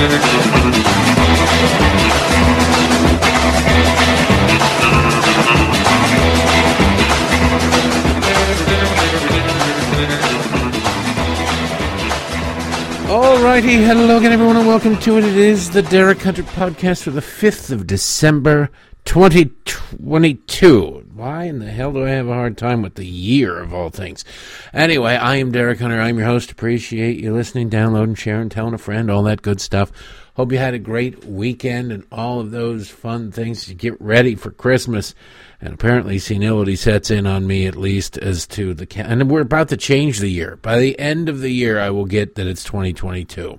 Alrighty, hello again, everyone, and welcome to it. It is the Derek Hunter podcast for the 5th of December, 2022. Why in the hell do I have a hard time with the year of all things? Anyway, I am Derek Hunter. I'm your host. Appreciate you listening, downloading, sharing, telling a friend, all that good stuff. Hope you had a great weekend and all of those fun things to get ready for Christmas. And apparently, senility sets in on me at least as to the. And we're about to change the year. By the end of the year, I will get that it's 2022.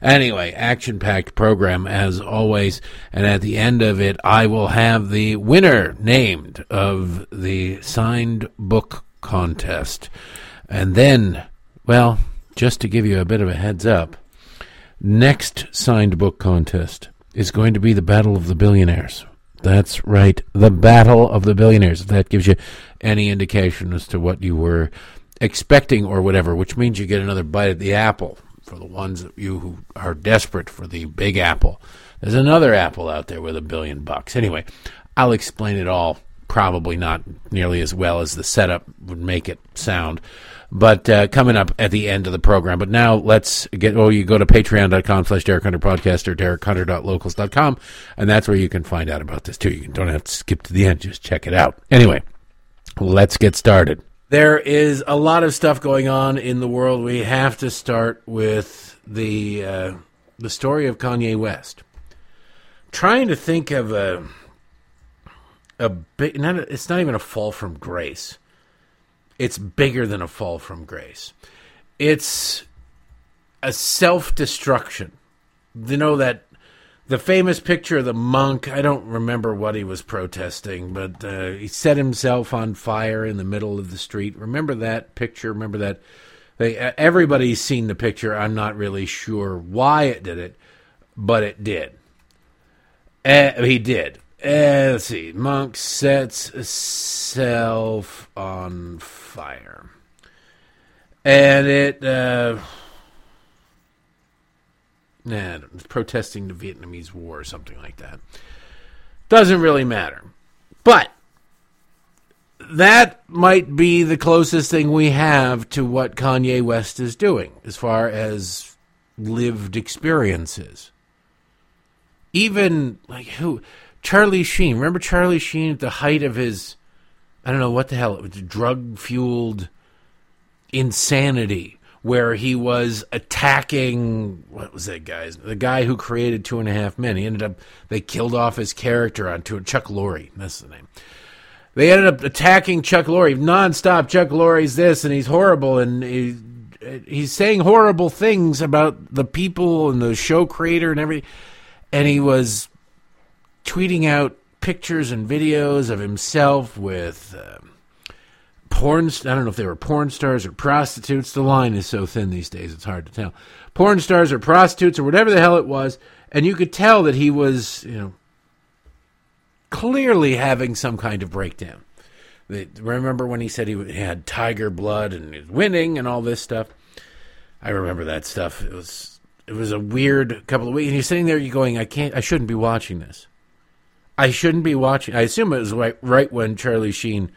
Anyway, action packed program as always. And at the end of it, I will have the winner named of the signed book contest. And then, well, just to give you a bit of a heads up, next signed book contest is going to be the Battle of the Billionaires. That's right, the Battle of the Billionaires. If that gives you any indication as to what you were expecting or whatever, which means you get another bite at the apple for the ones of you who are desperate for the big apple. There's another apple out there with a billion bucks. Anyway, I'll explain it all. Probably not nearly as well as the setup would make it sound but uh, coming up at the end of the program. But now let's get, oh, you go to patreon.com slash Derek Hunter Podcast or derekhunter.locals.com, and that's where you can find out about this too. You don't have to skip to the end, just check it out. Anyway, let's get started. There is a lot of stuff going on in the world. We have to start with the uh, the story of Kanye West. trying to think of a a big. Not a, it's not even a fall from grace it's bigger than a fall from grace. It's a self destruction. You know that the famous picture of the monk. I don't remember what he was protesting, but uh, he set himself on fire in the middle of the street. Remember that picture? Remember that? They, everybody's seen the picture. I'm not really sure why it did it, but it did. Uh, he did. Uh, let's see. Monk sets himself on fire. And it, uh, nah, protesting the Vietnamese War or something like that. Doesn't really matter. But that might be the closest thing we have to what Kanye West is doing as far as lived experiences. Even, like, who Charlie Sheen. Remember Charlie Sheen at the height of his, I don't know what the hell, it was drug fueled insanity, where he was attacking, what was that guy's, the guy who created Two and a Half Men. He ended up, they killed off his character on Chuck Lorre. That's the name. They ended up attacking Chuck Lorre nonstop. Chuck Lorre's this, and he's horrible, and he, he's saying horrible things about the people and the show creator and everything. And he was tweeting out pictures and videos of himself with uh, porn. I don't know if they were porn stars or prostitutes. The line is so thin these days; it's hard to tell. Porn stars or prostitutes or whatever the hell it was, and you could tell that he was, you know, clearly having some kind of breakdown. remember when he said he had tiger blood and was winning and all this stuff? I remember that stuff. It was it was a weird couple of weeks. And you're sitting there, you're going, I can't, I shouldn't be watching this. I shouldn't be watching. I assume it was right, right when Charlie Sheen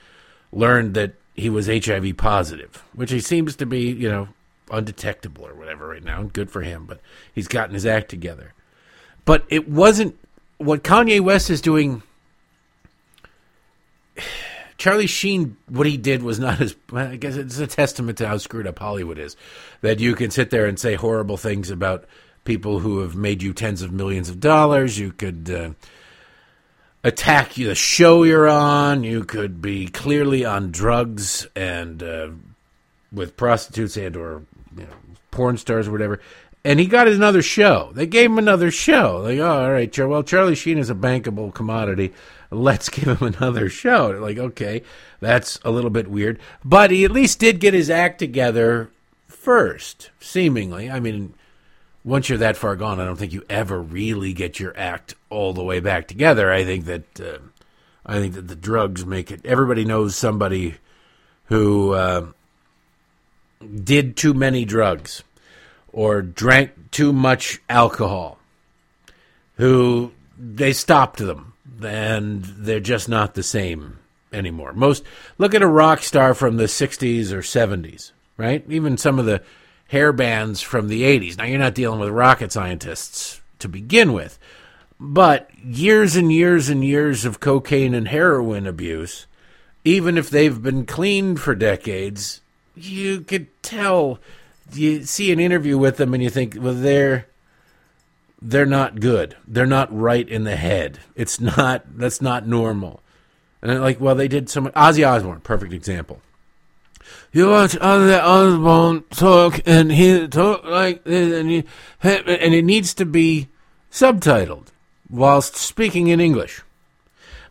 learned that he was HIV positive, which he seems to be, you know, undetectable or whatever right now. Good for him, but he's gotten his act together. But it wasn't what Kanye West is doing. Charlie Sheen, what he did was not as. I guess it's a testament to how screwed up Hollywood is. That you can sit there and say horrible things about people who have made you tens of millions of dollars. You could. Uh, attack you the show you're on. You could be clearly on drugs and uh, with prostitutes and or you know, porn stars or whatever. And he got another show. They gave him another show. Like, oh, all right, well, Charlie Sheen is a bankable commodity. Let's give him another show. like, okay, that's a little bit weird. But he at least did get his act together first, seemingly. I mean, once you're that far gone, I don't think you ever really get your act all the way back together. I think that uh, I think that the drugs make it. Everybody knows somebody who uh, did too many drugs or drank too much alcohol who they stopped them and they're just not the same anymore. Most look at a rock star from the 60s or 70s, right? Even some of the hair bands from the 80s. Now you're not dealing with rocket scientists to begin with, but years and years and years of cocaine and heroin abuse, even if they've been clean for decades, you could tell you see an interview with them and you think, well, they're they're not good. They're not right in the head. It's not that's not normal. And like, well, they did some Ozzy Osbourne, perfect example. You watch Ozzy Osbourne talk, and he talk like this, and he, and it needs to be subtitled whilst speaking in English,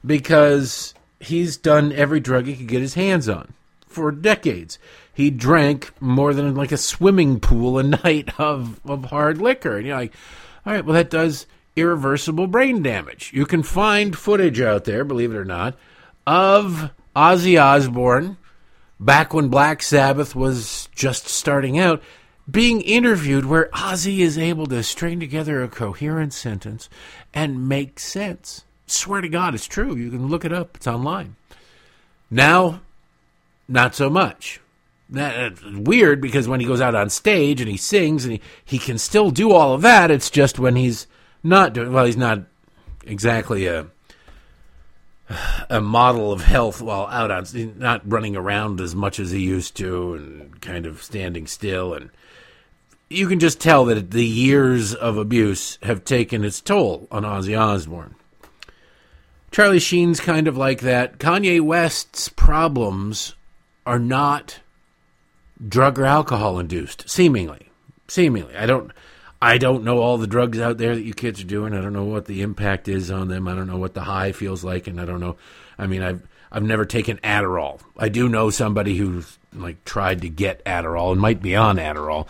because he's done every drug he could get his hands on for decades he drank more than like a swimming pool a night of, of hard liquor. And you're like, all right, well, that does irreversible brain damage. You can find footage out there, believe it or not, of Ozzy Osbourne back when Black Sabbath was just starting out being interviewed where Ozzy is able to string together a coherent sentence and make sense. Swear to God, it's true. You can look it up, it's online. Now, not so much. That's weird because when he goes out on stage and he sings and he, he can still do all of that, it's just when he's not doing well, he's not exactly a a model of health while out on not running around as much as he used to and kind of standing still and you can just tell that the years of abuse have taken its toll on Ozzy Osbourne. Charlie Sheen's kind of like that. Kanye West's problems are not drug or alcohol induced, seemingly. Seemingly. I don't I don't know all the drugs out there that you kids are doing. I don't know what the impact is on them. I don't know what the high feels like and I don't know I mean I've I've never taken Adderall. I do know somebody who's like tried to get Adderall and might be on Adderall,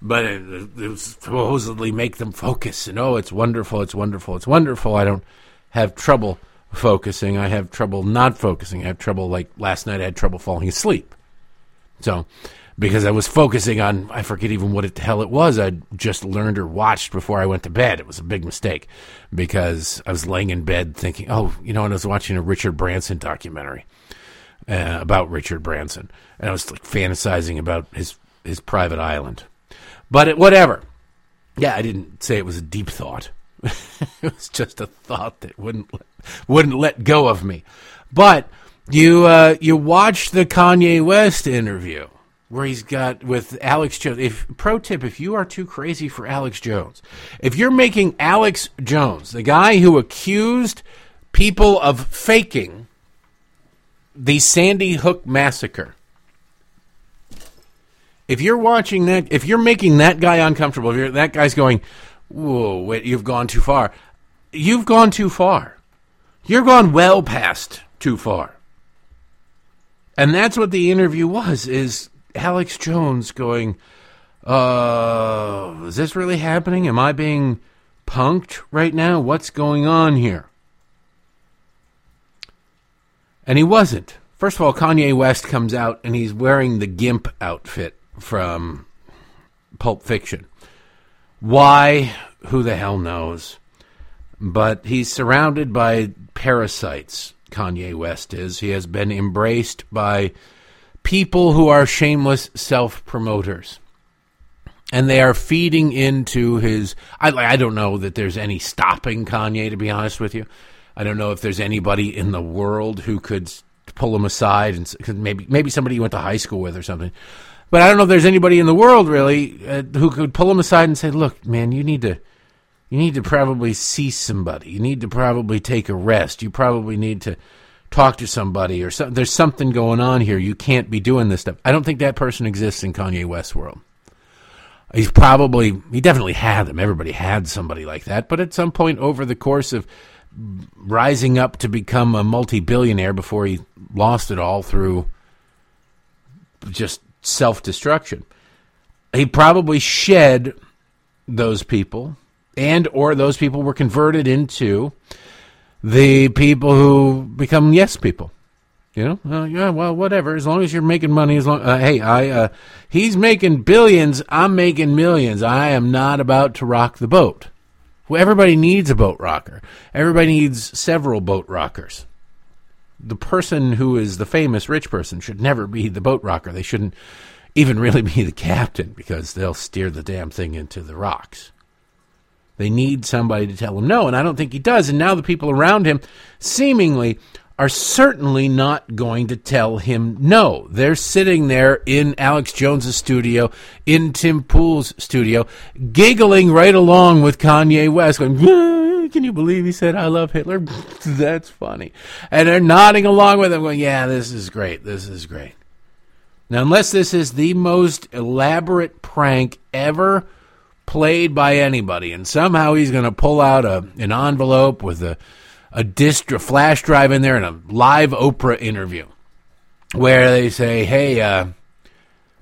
but it, it supposedly make them focus and oh, it's wonderful, it's wonderful, it's wonderful. I don't have trouble focusing. I have trouble not focusing. I have trouble like last night. I had trouble falling asleep. So because I was focusing on I forget even what the hell it was I'd just learned or watched before I went to bed. It was a big mistake because I was laying in bed thinking, oh, you know, and I was watching a Richard Branson documentary uh, about Richard Branson, and I was like fantasizing about his his private island. But it, whatever. Yeah, I didn't say it was a deep thought. it was just a thought that wouldn't wouldn't let go of me. But you uh, you watched the Kanye West interview where he's got with Alex Jones. If pro tip, if you are too crazy for Alex Jones, if you're making Alex Jones the guy who accused people of faking the Sandy Hook massacre, if you're watching that, if you're making that guy uncomfortable, if that guy's going, "Whoa, wait, you've gone too far," you've gone too far. You're gone well past too far. And that's what the interview was is Alex Jones going, uh, is this really happening? Am I being punked right now? What's going on here? And he wasn't. First of all, Kanye West comes out and he's wearing the GIMP outfit from Pulp Fiction. Why? Who the hell knows? But he's surrounded by parasites, Kanye West is. He has been embraced by people who are shameless self promoters. And they are feeding into his. I, I don't know that there's any stopping Kanye, to be honest with you. I don't know if there's anybody in the world who could pull him aside and maybe maybe somebody you went to high school with or something. But I don't know if there's anybody in the world really uh, who could pull him aside and say, "Look, man, you need to you need to probably see somebody. You need to probably take a rest. You probably need to talk to somebody or there's something going on here. You can't be doing this stuff. I don't think that person exists in Kanye West's world. He's probably, he definitely had them. Everybody had somebody like that. But at some point over the course of rising up to become a multi billionaire before he lost it all through just self destruction, he probably shed those people and or those people were converted into the people who become yes people. You know, uh, yeah, well, whatever. As long as you're making money, as long, uh, hey, I, uh, he's making billions. I'm making millions. I am not about to rock the boat. Well, everybody needs a boat rocker. Everybody needs several boat rockers. The person who is the famous rich person should never be the boat rocker. They shouldn't even really be the captain because they'll steer the damn thing into the rocks. They need somebody to tell them no, and I don't think he does. And now the people around him seemingly are certainly not going to tell him no. They're sitting there in Alex Jones's studio, in Tim Pool's studio, giggling right along with Kanye West, going, can you believe he said, I love Hitler? That's funny. And they're nodding along with him, going, yeah, this is great. This is great. Now, unless this is the most elaborate prank ever played by anybody, and somehow he's going to pull out a, an envelope with a a disc, a flash drive in there, and a live Oprah interview where they say, "Hey, uh,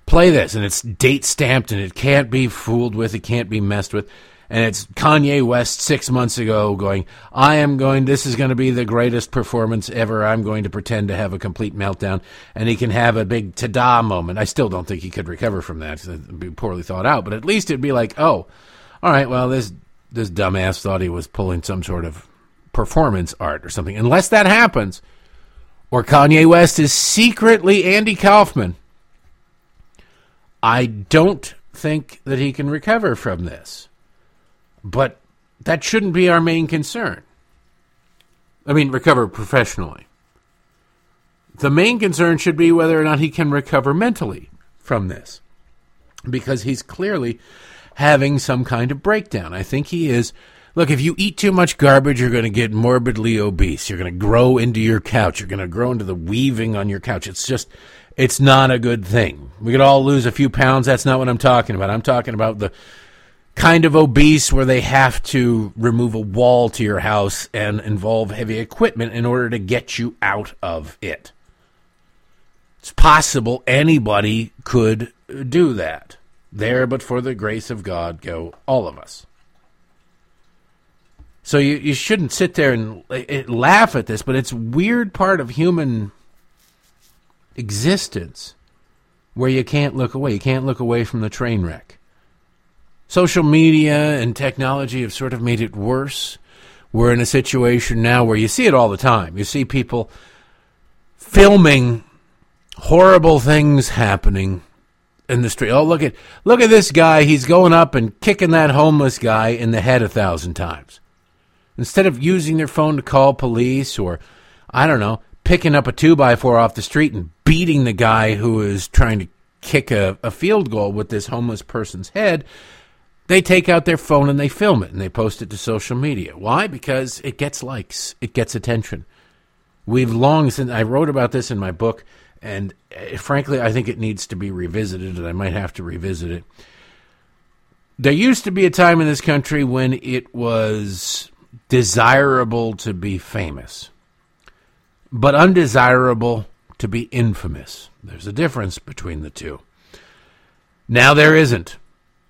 play this," and it's date stamped, and it can't be fooled with, it can't be messed with. And it's Kanye West six months ago going, I am going, this is going to be the greatest performance ever. I'm going to pretend to have a complete meltdown. And he can have a big ta da moment. I still don't think he could recover from that. It'd be poorly thought out. But at least it'd be like, oh, all right, well, this, this dumbass thought he was pulling some sort of performance art or something. Unless that happens, or Kanye West is secretly Andy Kaufman, I don't think that he can recover from this. But that shouldn't be our main concern. I mean, recover professionally. The main concern should be whether or not he can recover mentally from this. Because he's clearly having some kind of breakdown. I think he is Look, if you eat too much garbage, you're going to get morbidly obese. You're going to grow into your couch. You're going to grow into the weaving on your couch. It's just, it's not a good thing. We could all lose a few pounds. That's not what I'm talking about. I'm talking about the kind of obese where they have to remove a wall to your house and involve heavy equipment in order to get you out of it. It's possible anybody could do that. There, but for the grace of God, go all of us. So you, you shouldn't sit there and eh, eh, laugh at this, but it's weird part of human existence where you can't look away. You can't look away from the train wreck. Social media and technology have sort of made it worse. We're in a situation now where you see it all the time. You see people filming horrible things happening in the street. Oh, look at look at this guy. He's going up and kicking that homeless guy in the head a thousand times. Instead of using their phone to call police or, I don't know, picking up a two by four off the street and beating the guy who is trying to kick a, a field goal with this homeless person's head, they take out their phone and they film it and they post it to social media. Why? Because it gets likes, it gets attention. We've long since I wrote about this in my book, and uh, frankly, I think it needs to be revisited, and I might have to revisit it. There used to be a time in this country when it was desirable to be famous, but undesirable to be infamous. There's a difference between the two. Now there isn't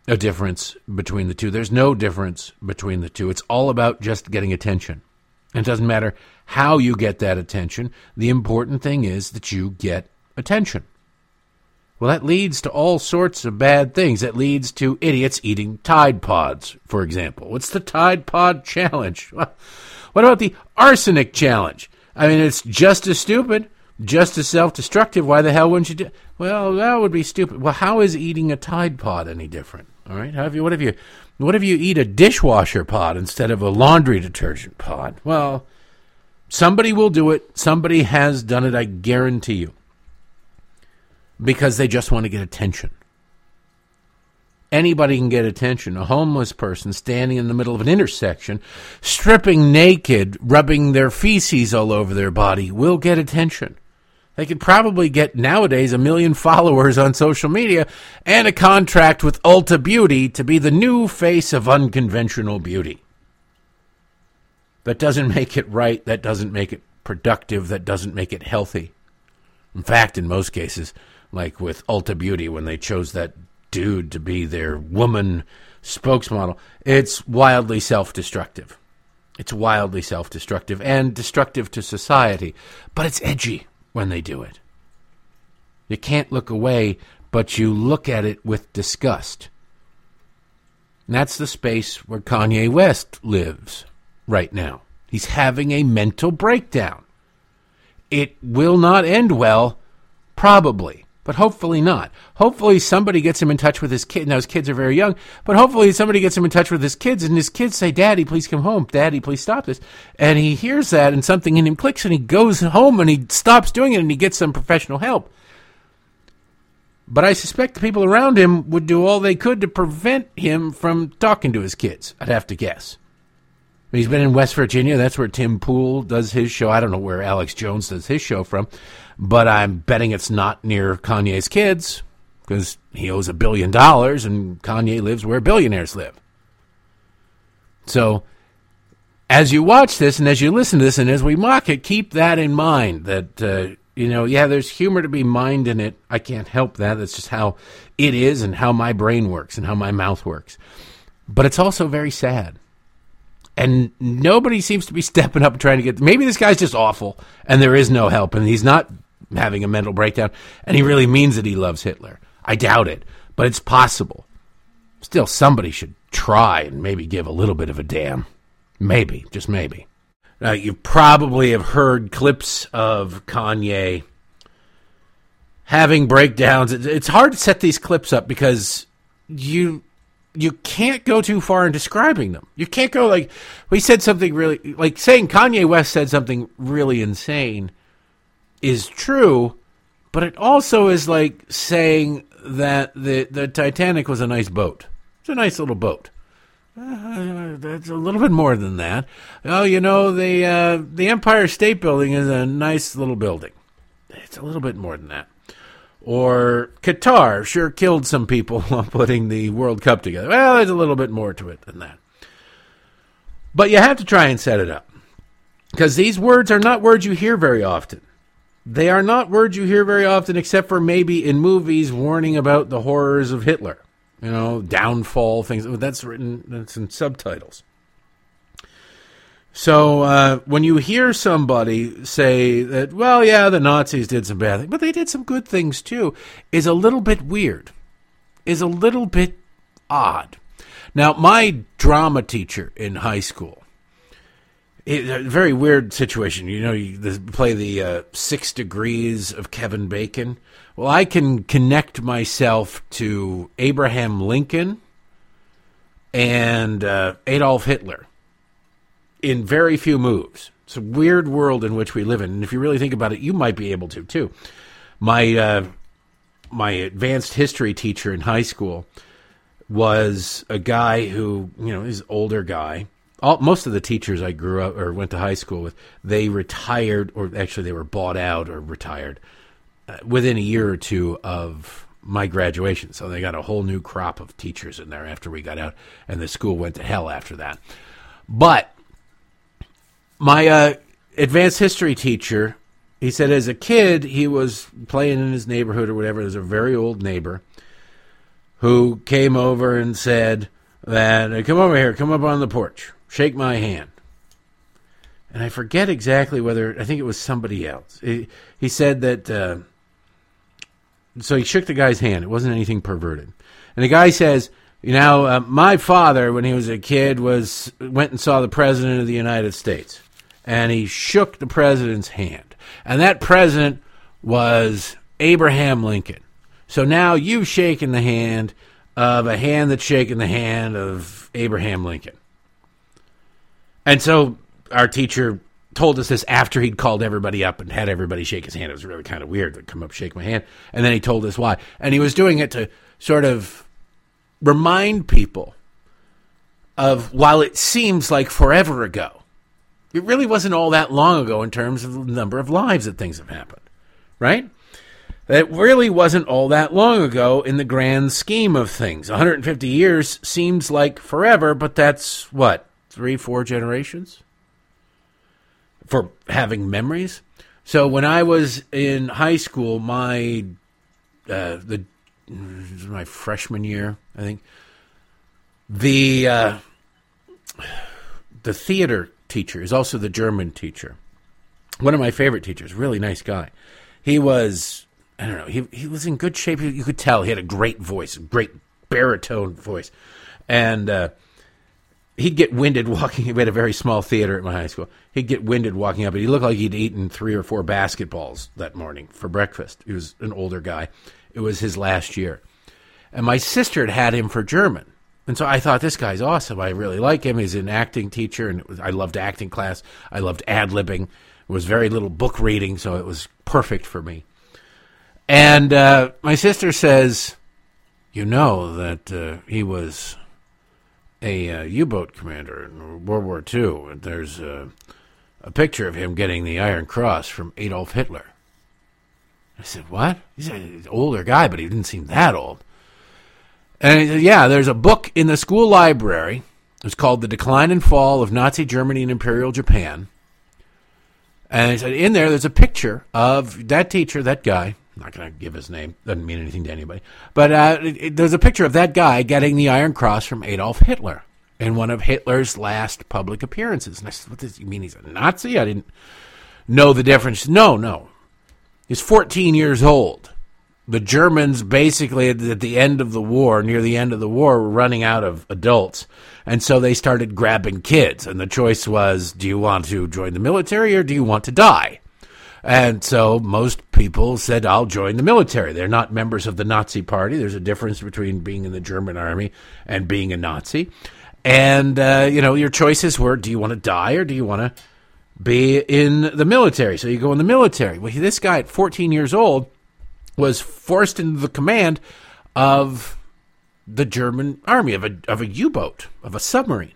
a difference between the two. There's no difference between the two. It's all about just getting attention. It doesn't matter how you get that attention. The important thing is that you get attention. Well, that leads to all sorts of bad things. It leads to idiots eating Tide Pods, for example. What's the Tide Pod challenge? What about the arsenic challenge? I mean, it's just as stupid, just as self destructive. Why the hell wouldn't you do Well, that would be stupid. Well, how is eating a Tide Pod any different? All right? Have you, what if you what if you eat a dishwasher pod instead of a laundry detergent pod? Well, somebody will do it. Somebody has done it, I guarantee you because they just want to get attention. Anybody can get attention. A homeless person standing in the middle of an intersection, stripping naked, rubbing their feces all over their body, will get attention. They could probably get nowadays a million followers on social media and a contract with Ulta Beauty to be the new face of unconventional beauty. That doesn't make it right. That doesn't make it productive. That doesn't make it healthy. In fact, in most cases, like with Ulta Beauty when they chose that dude to be their woman spokesmodel. It's wildly self destructive. It's wildly self destructive and destructive to society, but it's edgy when they do it. You can't look away, but you look at it with disgust. And that's the space where Kanye West lives right now. He's having a mental breakdown. It will not end well, probably but hopefully not. Hopefully somebody gets him in touch with his kid. Now his kids are very young, but hopefully somebody gets him in touch with his kids, and his kids say, "Daddy, please come home. Daddy, please stop this." And he hears that, and something in him clicks, and he goes home and he stops doing it, and he gets some professional help. But I suspect the people around him would do all they could to prevent him from talking to his kids. I'd have to guess. He's been in West Virginia. That's where Tim Pool does his show. I don't know where Alex Jones does his show from but I'm betting it's not near Kanye's kids because he owes a billion dollars and Kanye lives where billionaires live. So, as you watch this and as you listen to this and as we mock it, keep that in mind that, uh, you know, yeah, there's humor to be mined in it. I can't help that. That's just how it is and how my brain works and how my mouth works. But it's also very sad and nobody seems to be stepping up and trying to get. Maybe this guy's just awful, and there is no help, and he's not having a mental breakdown, and he really means that he loves Hitler. I doubt it, but it's possible. Still, somebody should try and maybe give a little bit of a damn. Maybe, just maybe. Now, you probably have heard clips of Kanye having breakdowns. It's hard to set these clips up because you you can't go too far in describing them. You can't go like we said something really like saying Kanye West said something really insane is true, but it also is like saying that the the Titanic was a nice boat. It's a nice little boat. Uh, that's a little bit more than that. Oh, you know the uh, the Empire State Building is a nice little building. It's a little bit more than that. Or Qatar sure killed some people while putting the World Cup together. Well, there's a little bit more to it than that. But you have to try and set it up. Because these words are not words you hear very often. They are not words you hear very often, except for maybe in movies warning about the horrors of Hitler. You know, downfall, things. That's written, that's in subtitles. So uh, when you hear somebody say that, well, yeah, the Nazis did some bad things, but they did some good things too, is a little bit weird, is a little bit odd. Now, my drama teacher in high school, it, a very weird situation. You know, you play the uh, Six Degrees of Kevin Bacon. Well, I can connect myself to Abraham Lincoln and uh, Adolf Hitler in very few moves. It's a weird world in which we live in, and if you really think about it, you might be able to too. My uh, my advanced history teacher in high school was a guy who you know is older guy. All, most of the teachers I grew up or went to high school with, they retired, or actually they were bought out or retired uh, within a year or two of my graduation. So they got a whole new crop of teachers in there after we got out, and the school went to hell after that. But my uh, advanced history teacher, he said as a kid he was playing in his neighborhood or whatever. There's a very old neighbor who came over and said that, "Come over here, come up on the porch, shake my hand." And I forget exactly whether I think it was somebody else. He, he said that. Uh, so he shook the guy's hand. It wasn't anything perverted. And the guy says, you know, uh, my father, when he was a kid, was went and saw the president of the United States and he shook the president's hand. And that president was Abraham Lincoln. So now you've shaken the hand of a hand that's shaken the hand of Abraham Lincoln. And so our teacher told us this after he'd called everybody up and had everybody shake his hand. It was really kind of weird to come up, shake my hand. And then he told us why. And he was doing it to sort of remind people of while it seems like forever ago, it really wasn't all that long ago in terms of the number of lives that things have happened, right? It really wasn't all that long ago in the grand scheme of things. 150 years seems like forever, but that's what, three, four generations for having memories? So when I was in high school, my uh, the my freshman year, I think the uh, the theater teacher is also the German teacher. One of my favorite teachers, really nice guy. He was, I don't know, he, he was in good shape. You could tell he had a great voice, great baritone voice. and uh, he'd get winded walking. We had a very small theater at my high school. He'd get winded walking up, and he looked like he'd eaten three or four basketballs that morning for breakfast. He was an older guy. It was his last year, and my sister had had him for German. And so I thought this guy's awesome. I really like him. He's an acting teacher, and I loved acting class. I loved ad libbing. It was very little book reading, so it was perfect for me. And uh, my sister says, "You know that uh, he was a uh, U-boat commander in World War II. And there's a picture of him getting the Iron Cross from Adolf Hitler." I said, "What?" He's an older guy, but he didn't seem that old. And said, yeah, there's a book in the school library. It's called The Decline and Fall of Nazi Germany and Imperial Japan. And he said, in there, there's a picture of that teacher, that guy. I'm not going to give his name. Doesn't mean anything to anybody. But uh, it, it, there's a picture of that guy getting the Iron Cross from Adolf Hitler in one of Hitler's last public appearances. And I said, what does he mean? He's a Nazi? I didn't know the difference. No, no. He's 14 years old the Germans basically at the end of the war, near the end of the war, were running out of adults. And so they started grabbing kids. And the choice was do you want to join the military or do you want to die? And so most people said, I'll join the military. They're not members of the Nazi party. There's a difference between being in the German army and being a Nazi. And, uh, you know, your choices were do you want to die or do you want to be in the military? So you go in the military. Well, this guy at 14 years old was forced into the command of the German army of a of a U boat of a submarine,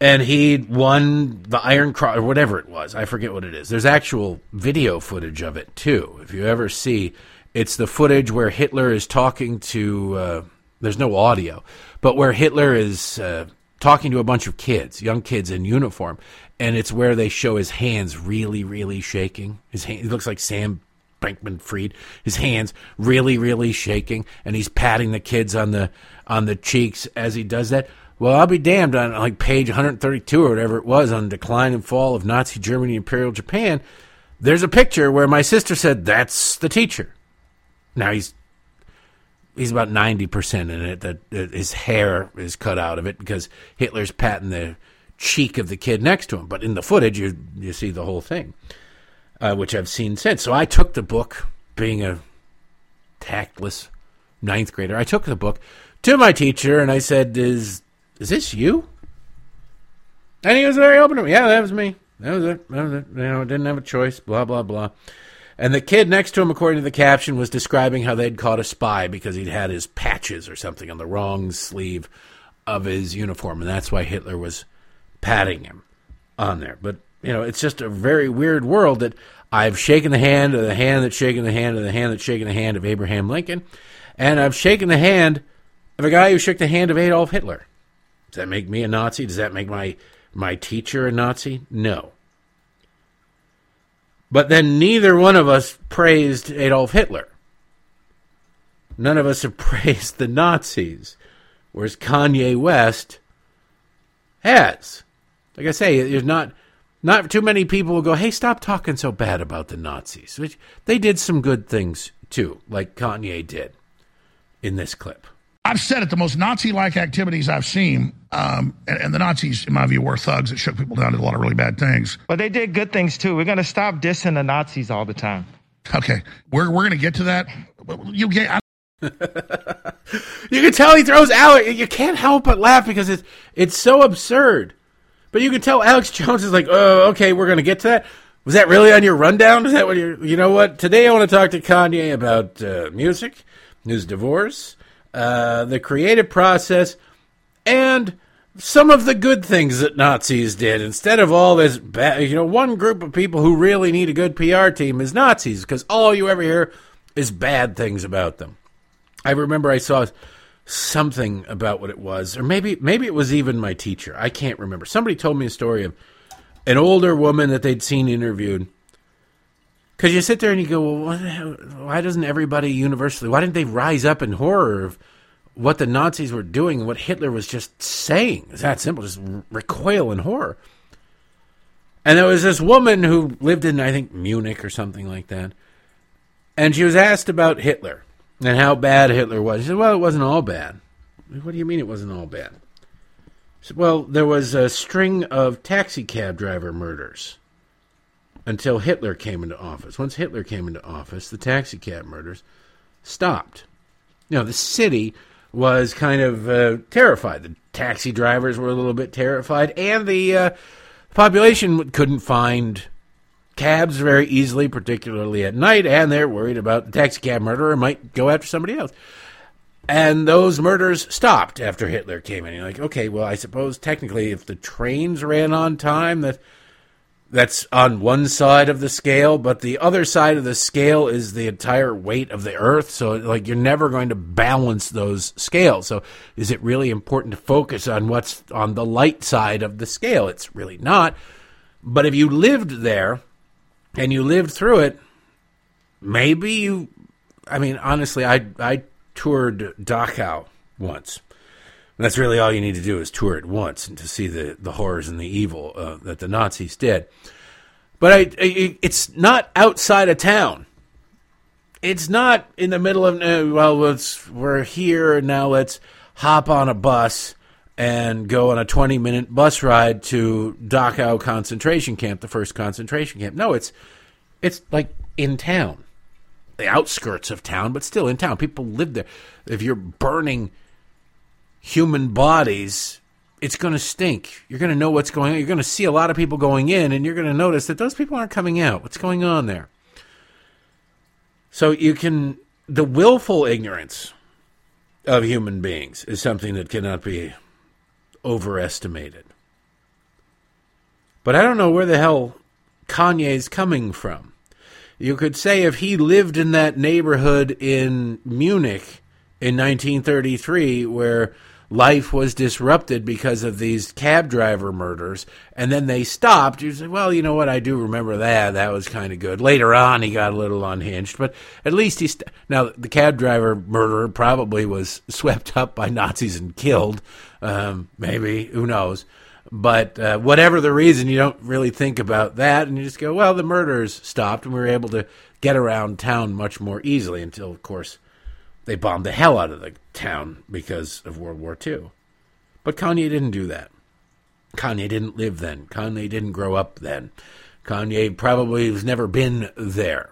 and he won the Iron Cross or whatever it was. I forget what it is. There's actual video footage of it too. If you ever see, it's the footage where Hitler is talking to. Uh, there's no audio, but where Hitler is uh, talking to a bunch of kids, young kids in uniform, and it's where they show his hands really, really shaking. His hand, he looks like Sam Bankman Fried, his hands really, really shaking, and he's patting the kids on the on the cheeks as he does that. Well, I'll be damned on like page 132 or whatever it was on decline and fall of Nazi Germany, and Imperial Japan. There's a picture where my sister said that's the teacher. Now he's he's about 90% in it that his hair is cut out of it because Hitler's patting the cheek of the kid next to him, but in the footage you you see the whole thing uh, which I've seen since. So I took the book, being a tactless ninth grader. I took the book to my teacher and I said, "Is is this you?" And he was very open to me. Yeah, that was me. That was it. That was it. You know, didn't have a choice. Blah blah blah. And the kid next to him, according to the caption, was describing how they'd caught a spy because he'd had his patches or something on the wrong sleeve of his uniform, and that's why Hitler was patting him on there. But you know, it's just a very weird world that I've shaken the hand of the hand that's shaken the hand of the hand that's shaken the hand of Abraham Lincoln, and I've shaken the hand of a guy who shook the hand of Adolf Hitler. Does that make me a Nazi? Does that make my my teacher a Nazi? No. But then neither one of us praised Adolf Hitler. None of us have praised the Nazis, whereas Kanye West has. Like I say, there's not not too many people will go, hey, stop talking so bad about the Nazis. Which they did some good things too, like Kanye did in this clip. I've said it, the most Nazi like activities I've seen, um, and, and, the Nazis, in my view, were thugs that shook people down, did a lot of really bad things. But they did good things too. We're going to stop dissing the Nazis all the time. Okay. We're, we're going to get to that. You get. I- you can tell he throws out. You can't help but laugh because it's it's so absurd. But you can tell Alex Jones is like, oh, okay, we're going to get to that. Was that really on your rundown? Is that what you're, you know what? Today I want to talk to Kanye about uh, music, his divorce, uh, the creative process, and some of the good things that Nazis did. Instead of all this bad, you know, one group of people who really need a good PR team is Nazis because all you ever hear is bad things about them. I remember I saw something about what it was, or maybe maybe it was even my teacher. I can't remember. Somebody told me a story of an older woman that they'd seen interviewed. Because you sit there and you go, well, why doesn't everybody universally? Why didn't they rise up in horror of what the Nazis were doing what Hitler was just saying? It's that simple. Just recoil in horror. And there was this woman who lived in, I think, Munich or something like that. And she was asked about Hitler and how bad Hitler was. She said, well, it wasn't all bad. What do you mean it wasn't all bad? Said, Well, there was a string of taxi cab driver murders until Hitler came into office. Once Hitler came into office, the taxi cab murders stopped. You know, the city was kind of uh, terrified. The taxi drivers were a little bit terrified, and the uh, population couldn't find cabs very easily, particularly at night, and they're worried about the taxi cab murderer might go after somebody else. And those murders stopped after Hitler came in. You're like, okay, well, I suppose technically, if the trains ran on time, that that's on one side of the scale, but the other side of the scale is the entire weight of the earth. So, like, you're never going to balance those scales. So, is it really important to focus on what's on the light side of the scale? It's really not. But if you lived there and you lived through it, maybe you. I mean, honestly, I I toured Dachau once. And that's really all you need to do is tour it once and to see the, the horrors and the evil uh, that the Nazis did. But I, I, it's not outside of town. It's not in the middle of uh, well, let's we're here now. Let's hop on a bus and go on a twenty minute bus ride to Dachau concentration camp, the first concentration camp. No, it's it's like in town, the outskirts of town, but still in town. People live there. If you're burning human bodies, it's going to stink. You're going to know what's going on. You're going to see a lot of people going in, and you're going to notice that those people aren't coming out. What's going on there? So you can, the willful ignorance of human beings is something that cannot be overestimated. But I don't know where the hell Kanye's coming from. You could say if he lived in that neighborhood in Munich in 1933, where life was disrupted because of these cab driver murders, and then they stopped. You say, well, you know what? I do remember that. That was kind of good. Later on, he got a little unhinged, but at least he. St- now, the cab driver murderer probably was swept up by Nazis and killed. Um, maybe who knows? But uh, whatever the reason, you don't really think about that, and you just go, well, the murders stopped, and we were able to get around town much more easily until, of course they bombed the hell out of the town because of World War II. But Kanye didn't do that. Kanye didn't live then. Kanye didn't grow up then. Kanye probably has never been there.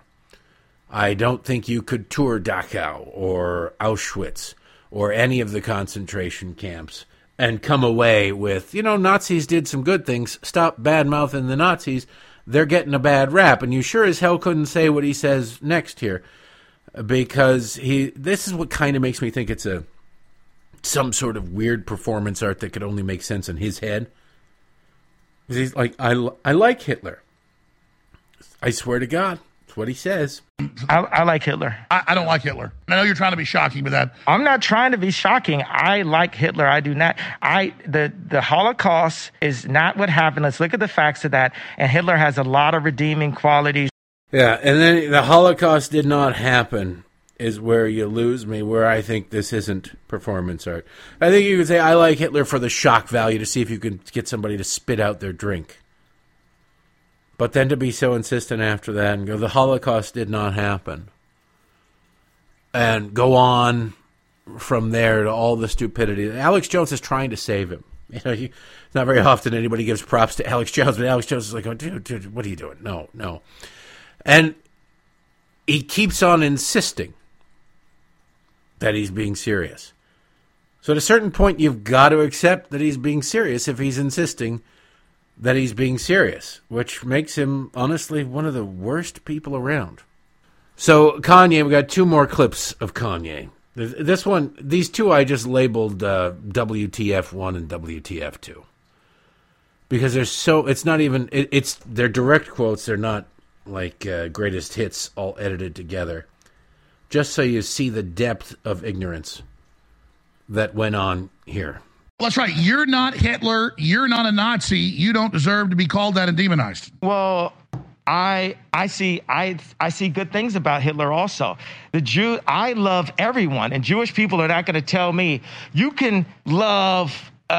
I don't think you could tour Dachau or Auschwitz or any of the concentration camps and come away with, you know, Nazis did some good things. Stop bad mouthing the Nazis. They're getting a bad rap. And you sure as hell couldn't say what he says next here because he this is what kind of makes me think it's a some sort of weird performance art that could only make sense in his head. He's like, I, I like Hitler. I swear to God, that's what he says. I, I like Hitler. I, I, don't like Hitler. I know you're trying to be shocking with that. I'm not trying to be shocking. I like Hitler. I do not. I the the Holocaust is not what happened. Let's look at the facts of that. And Hitler has a lot of redeeming qualities. Yeah, and then the Holocaust did not happen is where you lose me, where I think this isn't performance art. I think you could say I like Hitler for the shock value to see if you can get somebody to spit out their drink. But then to be so insistent after that and go, the Holocaust did not happen. And go on from there to all the stupidity. Alex Jones is trying to save him. You know, it's not very often anybody gives props to Alex Jones, but Alex Jones is like, oh, dude, dude, what are you doing? No, no. And he keeps on insisting that he's being serious. So at a certain point, you've got to accept that he's being serious if he's insisting that he's being serious, which makes him, honestly, one of the worst people around. So, Kanye, we got two more clips of Kanye. This one, these two I just labeled uh, WTF1 and WTF2. Because they're so, it's not even, it, it's, they're direct quotes, they're not like uh, greatest hits all edited together, just so you see the depth of ignorance that went on here. Well, that's right. You're not Hitler. You're not a Nazi. You don't deserve to be called that and demonized. Well, I I see I I see good things about Hitler also. The Jew I love everyone, and Jewish people are not going to tell me you can love um,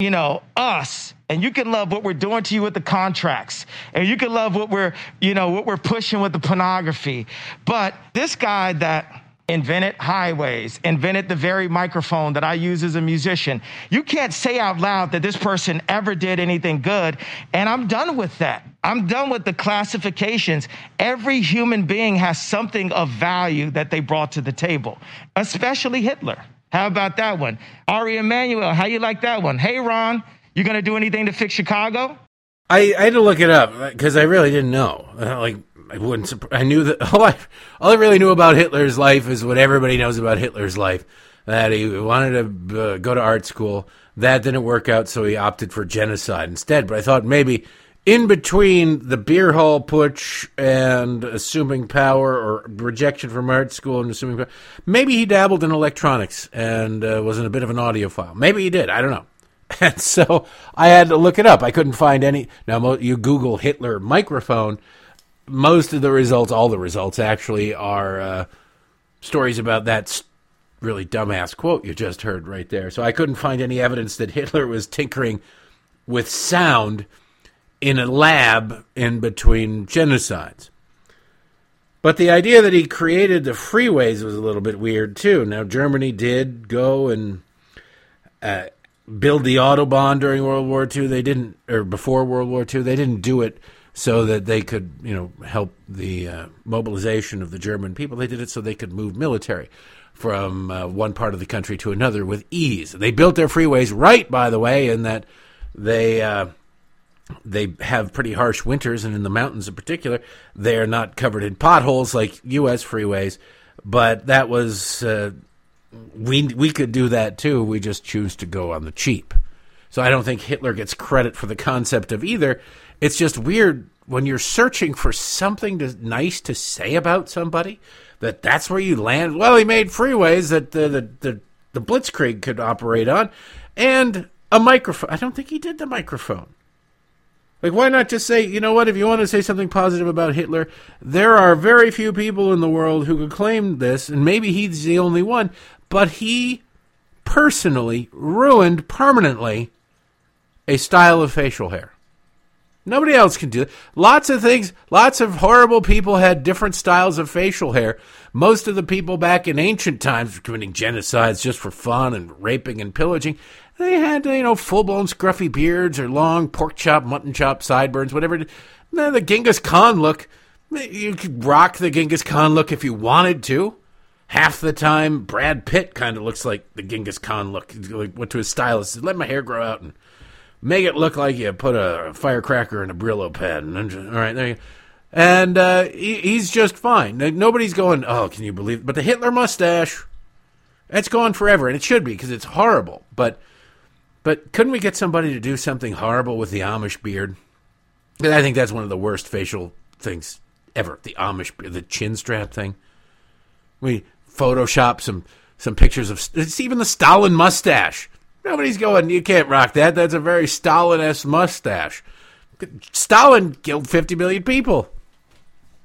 you know us and you can love what we're doing to you with the contracts and you can love what we're you know what we're pushing with the pornography but this guy that invented highways, invented the very microphone that I use as a musician. You can't say out loud that this person ever did anything good. And I'm done with that. I'm done with the classifications. Every human being has something of value that they brought to the table, especially Hitler. How about that one? Ari Emanuel, how you like that one? Hey, Rahm, you going to do anything to fix Chicago? I, I had to look it up because I really didn't know. Uh, like, I wouldn't. I knew that all I all I really knew about Hitler's life is what everybody knows about Hitler's life. That he wanted to uh, go to art school. That didn't work out, so he opted for genocide instead. But I thought maybe in between the beer hall putsch and assuming power or rejection from art school and assuming power, maybe he dabbled in electronics and uh, was in a bit of an audiophile. Maybe he did. I don't know. And so I had to look it up. I couldn't find any. Now, you Google Hitler microphone, most of the results, all the results actually, are uh, stories about that really dumbass quote you just heard right there. So I couldn't find any evidence that Hitler was tinkering with sound in a lab in between genocides. But the idea that he created the freeways was a little bit weird too. Now Germany did go and uh, build the autobahn during World War II. They didn't, or before World War II, they didn't do it so that they could, you know, help the uh, mobilization of the German people. They did it so they could move military from uh, one part of the country to another with ease. They built their freeways right, by the way, in that they uh, they have pretty harsh winters, and in the mountains in particular, they are not covered in potholes like U.S. freeways. But that was uh, we we could do that too. We just choose to go on the cheap. So I don't think Hitler gets credit for the concept of either. It's just weird when you're searching for something to, nice to say about somebody that that's where you land. Well, he made freeways that the the, the, the Blitzkrieg could operate on, and a microphone. I don't think he did the microphone. Like, why not just say, you know what, if you want to say something positive about Hitler, there are very few people in the world who could claim this, and maybe he's the only one, but he personally ruined permanently a style of facial hair. Nobody else can do it. Lots of things, lots of horrible people had different styles of facial hair. Most of the people back in ancient times were committing genocides just for fun and raping and pillaging. They had, you know, full blown scruffy beards or long pork chop, mutton chop, sideburns, whatever. The Genghis Khan look, you could rock the Genghis Khan look if you wanted to. Half the time, Brad Pitt kind of looks like the Genghis Khan look. Like, went to his stylist, said, let my hair grow out and make it look like you put a firecracker in a Brillo pen. all right, there you go. And uh, he, he's just fine. Nobody's going, oh, can you believe? It? But the Hitler mustache, that's gone forever, and it should be because it's horrible. But but couldn't we get somebody to do something horrible with the Amish beard? I think that's one of the worst facial things ever. The Amish, the chin strap thing. We Photoshop some some pictures of it's even the Stalin mustache. Nobody's going. You can't rock that. That's a very Stalin-esque mustache. Stalin killed 50 million people,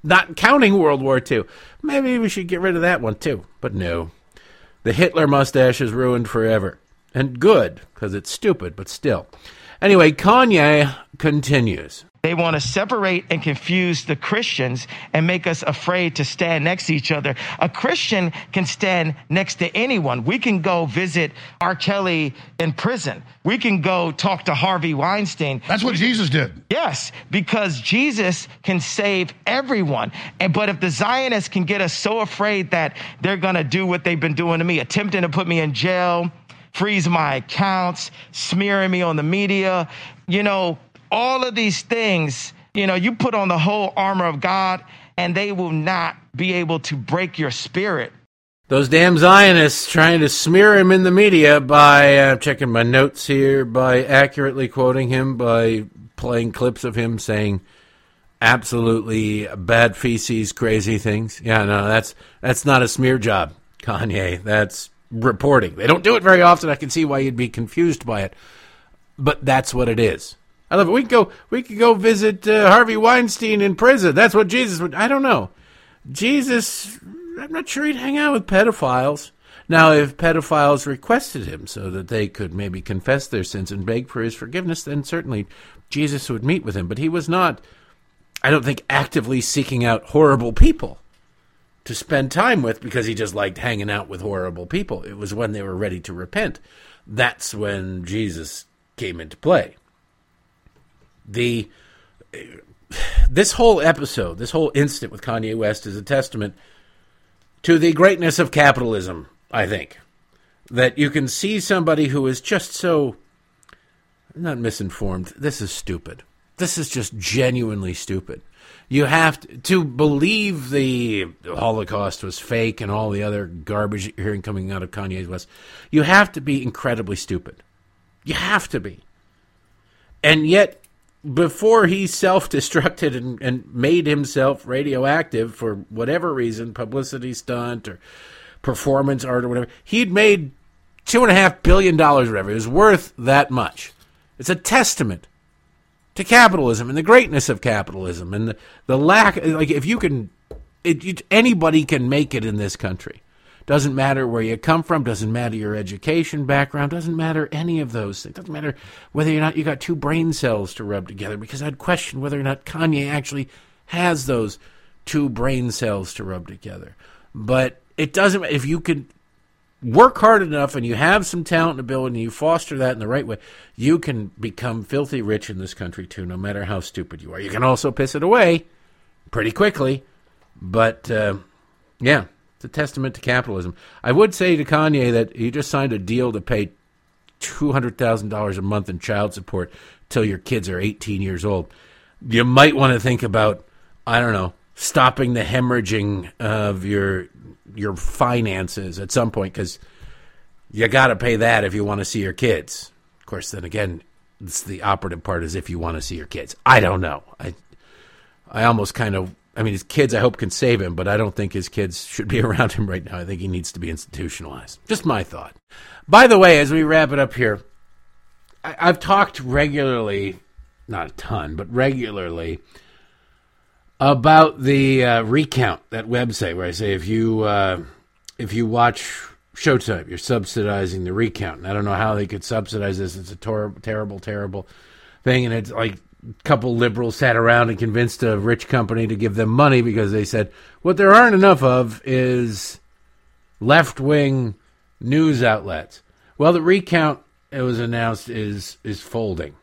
not counting World War II. Maybe we should get rid of that one too. But no, the Hitler mustache is ruined forever and good because it's stupid, but still. Anyway, Kanye continues. They want to separate and confuse the Christians and make us afraid to stand next to each other. A Christian can stand next to anyone. We can go visit R. Kelly in prison. We can go talk to Harvey Weinstein. That's what Jesus did. Yes, because Jesus can save everyone. And but if the Zionists can get us so afraid that they're going to do what they've been doing to me, attempting to put me in jail, freeze my accounts, smearing me on the media, you know, all of these things, you know, you put on the whole armor of God and they will not be able to break your spirit. Those damn Zionists trying to smear him in the media by uh, checking my notes here, by accurately quoting him, by playing clips of him saying absolutely bad feces, crazy things. Yeah, no, that's that's not a smear job, Kanye. That's reporting. They don't do it very often. I can see why you'd be confused by it, but that's what it is. I love it. We could go. We could go visit uh, Harvey Weinstein in prison. That's what Jesus would. I don't know. Jesus. I'm not sure he'd hang out with pedophiles. Now, if pedophiles requested him so that they could maybe confess their sins and beg for his forgiveness, then certainly Jesus would meet with him. But he was not, I don't think, actively seeking out horrible people. To spend time with because he just liked hanging out with horrible people. It was when they were ready to repent. That's when Jesus came into play. The this whole episode, this whole incident with Kanye West is a testament to the greatness of capitalism, I think. That you can see somebody who is just so not misinformed. This is stupid. This is just genuinely stupid. You have to, to believe the Holocaust was fake and all the other garbage you're hearing coming out of Kanye West. You have to be incredibly stupid. You have to be. And yet, before he self destructed and, and made himself radioactive for whatever reason, publicity stunt or performance art or whatever, he'd made two and a half billion dollars, whatever. It was worth that much. It's a testament to capitalism and the greatness of capitalism and the, the lack. Like, if you can, it, anybody can make it in this country. Doesn't matter where you come from, doesn't matter your education background, doesn't matter any of those things. Doesn't matter whether or not you got two brain cells to rub together, because I'd question whether or not Kanye actually has those two brain cells to rub together. But it doesn't, if you can work hard enough and you have some talent and ability and you foster that in the right way, you can become filthy rich in this country too, no matter how stupid you are. You can also piss it away pretty quickly. But uh, yeah, it's a testament to capitalism. I would say to Kanye that you just signed a deal to pay two hundred thousand dollars a month in child support till your kids are eighteen years old. You might want to think about, I don't know, stopping the hemorrhaging of your your finances at some point because you got to pay that if you want to see your kids. Of course, then again, it's the operative part is if you want to see your kids. I don't know. I I almost kind of I mean, his kids, I hope, can save him, but I don't think his kids should be around him right now. I think he needs to be institutionalized. Just my thought. By the way, as we wrap it up here, I, have talked regularly, not a ton, but regularly, about the uh, recount that website where I say if you uh, if you watch Showtime, you're subsidizing the recount. And I don't know how they could subsidize this. It's a tor- terrible, terrible thing, and it's like a couple liberals sat around and convinced a rich company to give them money because they said what there aren't enough of is left wing news outlets. Well, the recount it was announced is is folding.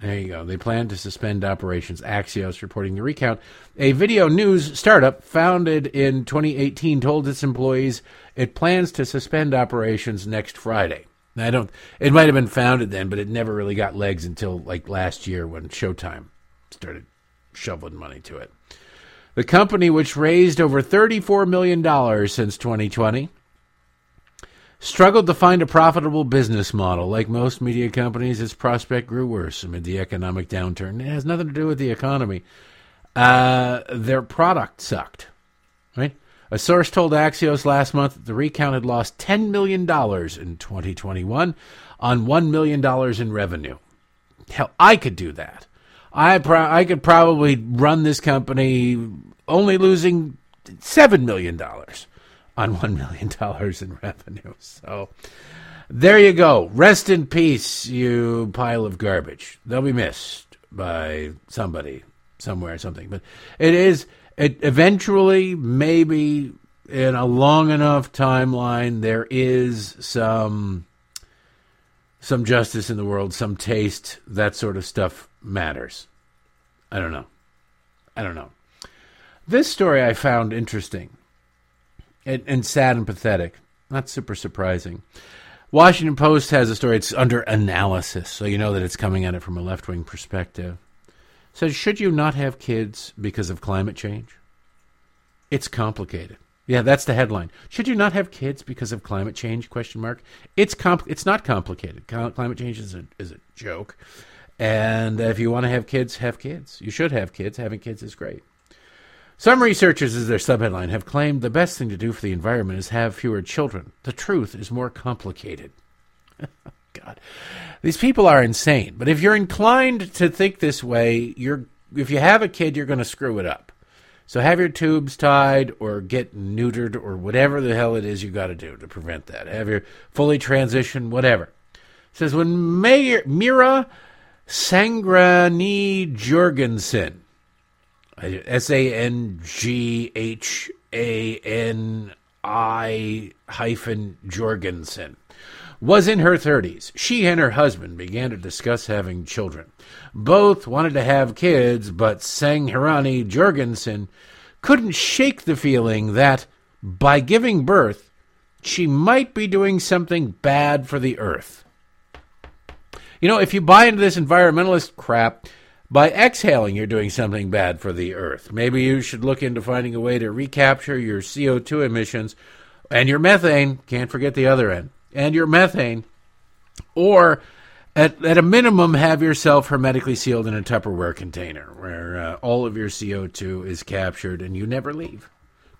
There you go. They plan to suspend operations. Axios reporting the recount. A video news startup founded in 2018 told its employees it plans to suspend operations next Friday. I don't. It might have been founded then, but it never really got legs until like last year when Showtime started shoveling money to it. The company, which raised over $34 million since 2020, struggled to find a profitable business model. Like most media companies, its prospect grew worse amid the economic downturn. It has nothing to do with the economy. Uh, their product sucked, right? A source told Axios last month that the recount had lost $10 million in 2021 on $1 million in revenue. Hell, I could do that. I, pro- I could probably run this company only losing $7 million on $1 million in revenue. So there you go. Rest in peace, you pile of garbage. They'll be missed by somebody somewhere or something. But it is it eventually, maybe in a long enough timeline, there is some some justice in the world, some taste, that sort of stuff matters. I don't know. I don't know. This story I found interesting and, and sad and pathetic. Not super surprising. Washington Post has a story. It's under analysis, so you know that it's coming at it from a left wing perspective says, Should you not have kids because of climate change? It's complicated. Yeah, that's the headline. Should you not have kids because of climate change? Question mark. It's comp- It's not complicated. Climate change is a is a joke, and if you want to have kids, have kids. You should have kids. Having kids is great. Some researchers, as their subheadline, have claimed the best thing to do for the environment is have fewer children. The truth is more complicated. God, these people are insane. But if you're inclined to think this way, you're if you have a kid, you're going to screw it up. So have your tubes tied or get neutered or whatever the hell it is you got to do to prevent that. Have your fully transition, whatever. It says when Mayor, Mira Sanghani Jorgensen, S A N G H A N I hyphen Jorgensen was in her 30s. She and her husband began to discuss having children. Both wanted to have kids, but Sanghani Jorgensen couldn't shake the feeling that by giving birth, she might be doing something bad for the earth. You know, if you buy into this environmentalist crap, by exhaling, you're doing something bad for the earth. Maybe you should look into finding a way to recapture your CO2 emissions and your methane. Can't forget the other end. And your methane. Or at, at a minimum, have yourself hermetically sealed in a Tupperware container where uh, all of your CO2 is captured and you never leave.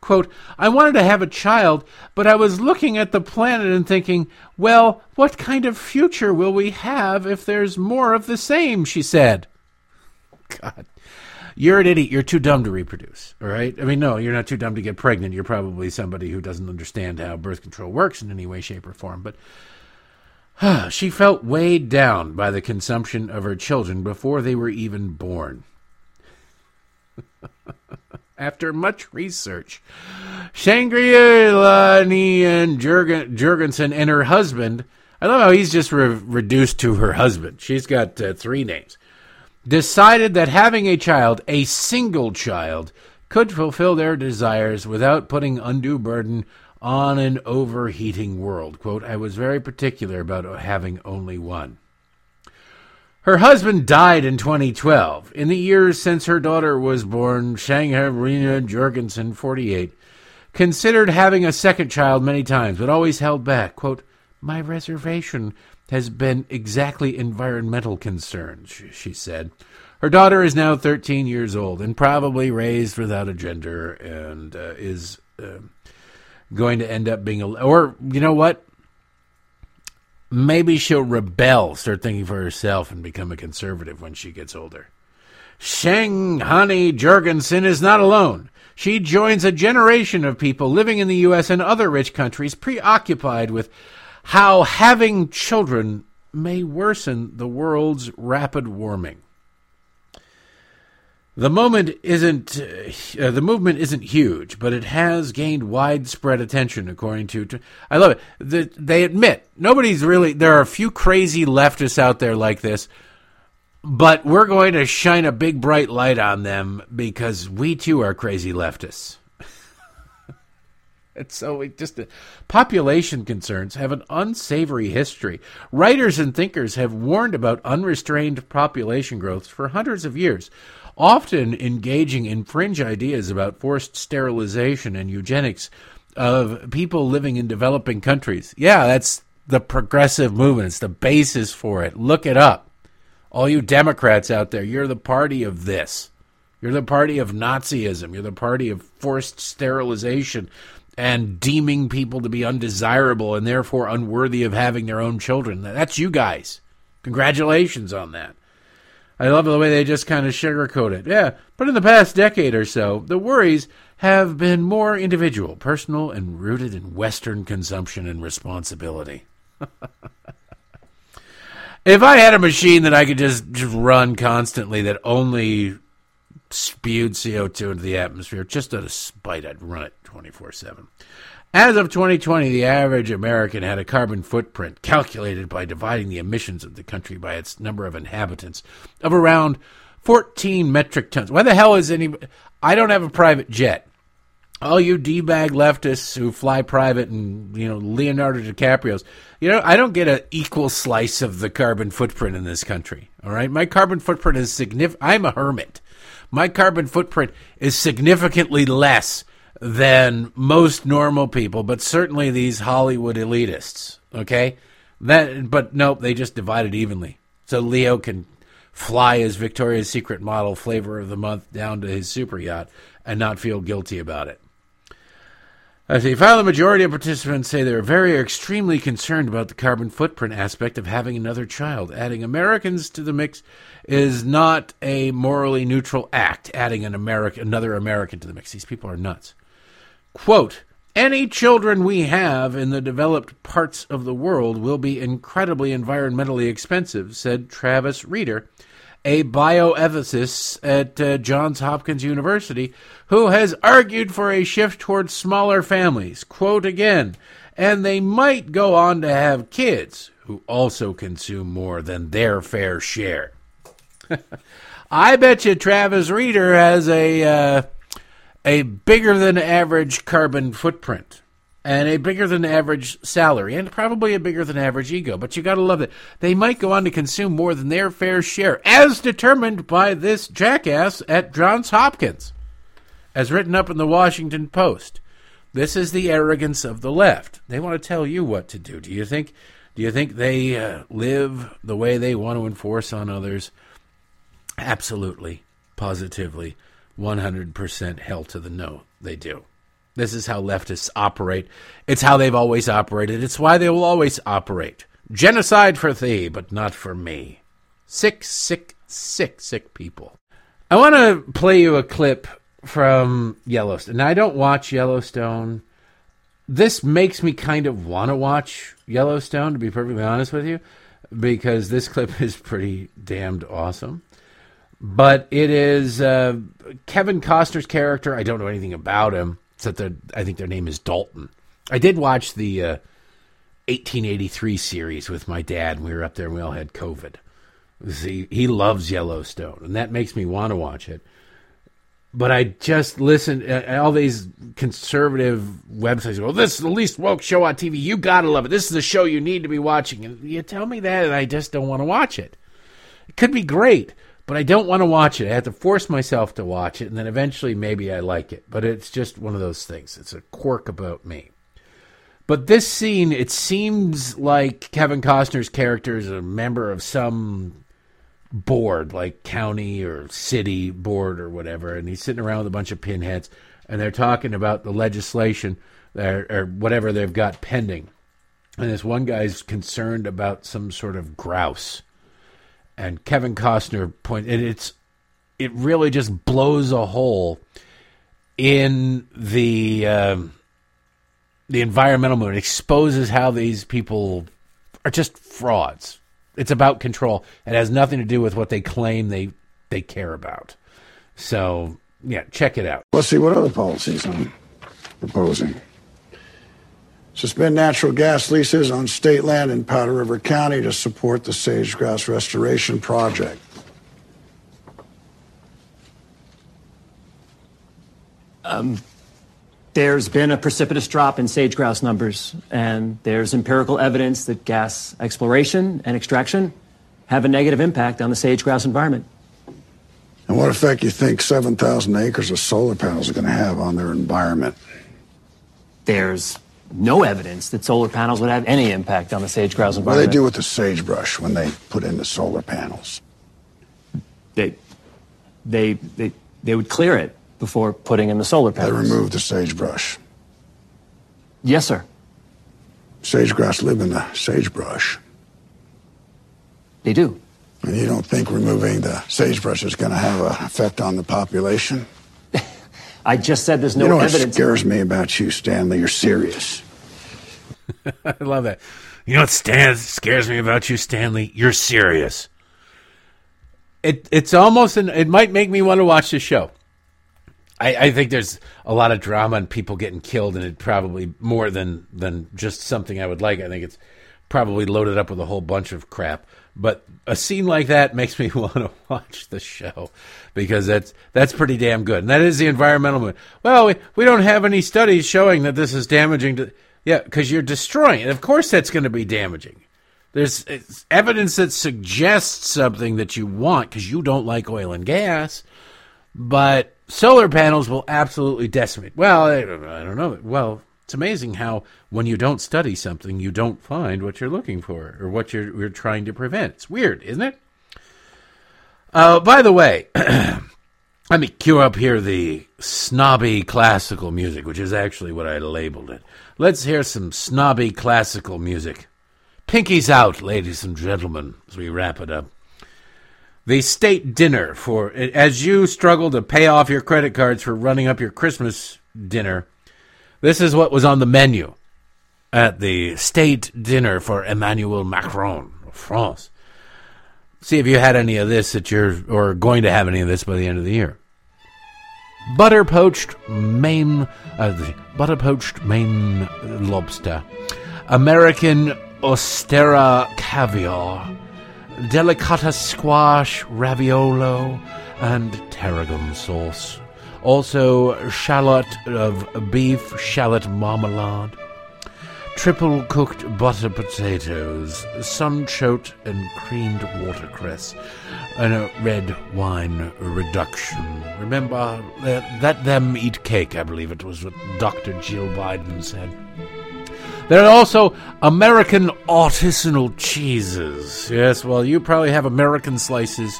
Quote, I wanted to have a child, but I was looking at the planet and thinking, well, what kind of future will we have if there's more of the same? She said. God. You're an idiot. You're too dumb to reproduce. All right. I mean, no, you're not too dumb to get pregnant. You're probably somebody who doesn't understand how birth control works in any way, shape, or form. But she felt weighed down by the consumption of her children before they were even born. After much research, Shangri-La and Jurgen, Jurgensen and her husband. I love how he's just re- reduced to her husband. She's got uh, three names decided that having a child, a single child, could fulfill their desires without putting undue burden on an overheating world. Quote, I was very particular about having only one. Her husband died in 2012. In the years since her daughter was born, Shanghai Jorgensen, 48, considered having a second child many times, but always held back. Quote, My reservation has been exactly environmental concerns, she said. Her daughter is now 13 years old and probably raised without a gender and uh, is uh, going to end up being a. Or, you know what? Maybe she'll rebel, start thinking for herself, and become a conservative when she gets older. Sheng Hani Jorgensen is not alone. She joins a generation of people living in the U.S. and other rich countries preoccupied with how having children may worsen the world's rapid warming. The moment isn't uh, the movement isn't huge, but it has gained widespread attention. According to, to I love it. The, they admit nobody's really. There are a few crazy leftists out there like this, but we're going to shine a big bright light on them because we too are crazy leftists. And so it just uh, population concerns have an unsavory history. Writers and thinkers have warned about unrestrained population growth for hundreds of years, often engaging in fringe ideas about forced sterilization and eugenics of people living in developing countries. Yeah, that's the progressive movement. It's the basis for it. Look it up. All you Democrats out there, you're the party of this. You're the party of Nazism. You're the party of forced sterilization and deeming people to be undesirable and therefore unworthy of having their own children. That's you guys. Congratulations on that. I love the way they just kind of sugarcoat it. Yeah, but in the past decade or so, the worries have been more individual, personal, and rooted in Western consumption and responsibility. if I had a machine that I could just, just run constantly that only spewed CO2 into the atmosphere, just out of spite, I'd run it 24 7. As of 2020, the average American had a carbon footprint calculated by dividing the emissions of the country by its number of inhabitants of around 14 metric tons. Why the hell is any. I don't have a private jet. All you d-bag leftists who fly private and, you know, Leonardo DiCaprio's, you know, I don't get an equal slice of the carbon footprint in this country. All right? My carbon footprint is significant. I'm a hermit. My carbon footprint is significantly less than most normal people, but certainly these Hollywood elitists. Okay, that but nope, they just divide it evenly. So Leo can fly his Victoria's Secret model flavor of the month down to his super yacht and not feel guilty about it. As he found the majority of participants say they're very extremely concerned about the carbon footprint aspect of having another child. Adding Americans to the mix is not a morally neutral act. Adding an American, another American to the mix, these people are nuts. Quote, any children we have in the developed parts of the world will be incredibly environmentally expensive, said Travis Rieder, a bioethicist at uh, Johns Hopkins University, who has argued for a shift towards smaller families. Quote again, and they might go on to have kids who also consume more than their fair share. I bet you Travis Rieder has a uh, a bigger than average carbon footprint and a bigger than average salary and probably a bigger than average ego. But you got to love it. They might go on to consume more than their fair share, as determined by this jackass at Johns Hopkins, as written up in the Washington Post. This is the arrogance of the left. They want to tell you what to do. Do you think? Do you think they uh, live the way they want to enforce on others? Absolutely, positively, 100% hell to the no. They do. This is how leftists operate. It's how they've always operated. It's why they will always operate. Genocide for thee, but not for me. Sick, sick, sick, sick people. I want to play you a clip from Yellowstone. Now, I don't watch Yellowstone. This makes me kind of want to watch Yellowstone, to be perfectly honest with you, because this clip is pretty damned awesome. But it is uh, Kevin Costner's character. I don't know anything about him, that I think their name is Dalton. I did watch the uh, 1883 series with my dad, we were up there and we all had COVID. See, he loves Yellowstone, and that makes me want to watch it but I just listen. Uh, all these conservative websites Well, "This is the least woke show on TV. You gotta love it. This is the show you need to be watching." And you tell me that, and I just don't want to watch it. It could be great, but I don't want to watch it. I have to force myself to watch it, and then eventually maybe I like it. But it's just one of those things. It's a quirk about me. But this scene, it seems like Kevin Costner's character is a member of some board, like county or city board or whatever, and he's sitting around with a bunch of pinheads, and they're talking about the legislation or, or whatever they've got pending. And this one guy's concerned about some sort of grouse, and Kevin Costner point, and it's it really just blows a hole in the um, the environmental movement. It exposes how these people are just frauds it's about control. It has nothing to do with what they claim they they care about. So yeah, check it out. Let's see what other policies I'm proposing. Suspend natural gas leases on state land in Powder River County to support the sage-grouse restoration project. Um, there's been a precipitous drop in sage grouse numbers, and there's empirical evidence that gas exploration and extraction have a negative impact on the sage grouse environment. And what effect do you think 7,000 acres of solar panels are going to have on their environment? There's no evidence that solar panels would have any impact on the sage grouse environment. What do they do with the sagebrush when they put in the solar panels? They, they, they, they would clear it before putting in the solar panels. They remove the sagebrush. Yes, sir. Sage-grouse live in the sagebrush. They do. And you don't think removing the sagebrush is going to have an effect on the population? I just said there's no you know evidence. what scares me about you, Stanley? You're serious. I love that. You know what Stan, scares me about you, Stanley? You're serious. It it's almost an, it might make me want to watch the show. I, I, think there's a lot of drama and people getting killed, and it probably more than than just something I would like. I think it's probably loaded up with a whole bunch of crap. But a scene like that makes me want to watch the show because that's that's pretty damn good. And that is the environmental movement. Well, we, we don't have any studies showing that this is damaging to. Yeah, because you're destroying it. Of course, that's going to be damaging. There's evidence that suggests something that you want because you don't like oil and gas, but solar panels will absolutely decimate. Well, I, I don't know. Well, it's amazing how when you don't study something, you don't find what you're looking for or what you're, you're trying to prevent. It's weird, isn't it? Uh, by the way, let me cue up here the snobby classical music, which is actually what I labeled it. Let's hear some snobby classical music. Pinkies out, ladies and gentlemen, as we wrap it up the state dinner for as you struggle to pay off your credit cards for running up your Christmas dinner. This is what was on the menu at the state dinner for Emmanuel Macron of France. See if you had any of this that you're, or going to have any of this by the end of the year. Butter poached Maine, uh, butter poached Maine lobster, American Osetra caviar, delicata squash raviolo, and tarragon sauce. Also, calotte of beef, shallot marmalade, triple cooked butter potatoes, sunchoke and creamed watercress, and a red wine reduction. Remember, uh, let, let them eat cake, I believe it was what Dr. Jill Biden said. There are also American artisanal cheeses. Yes, well, you probably have American slices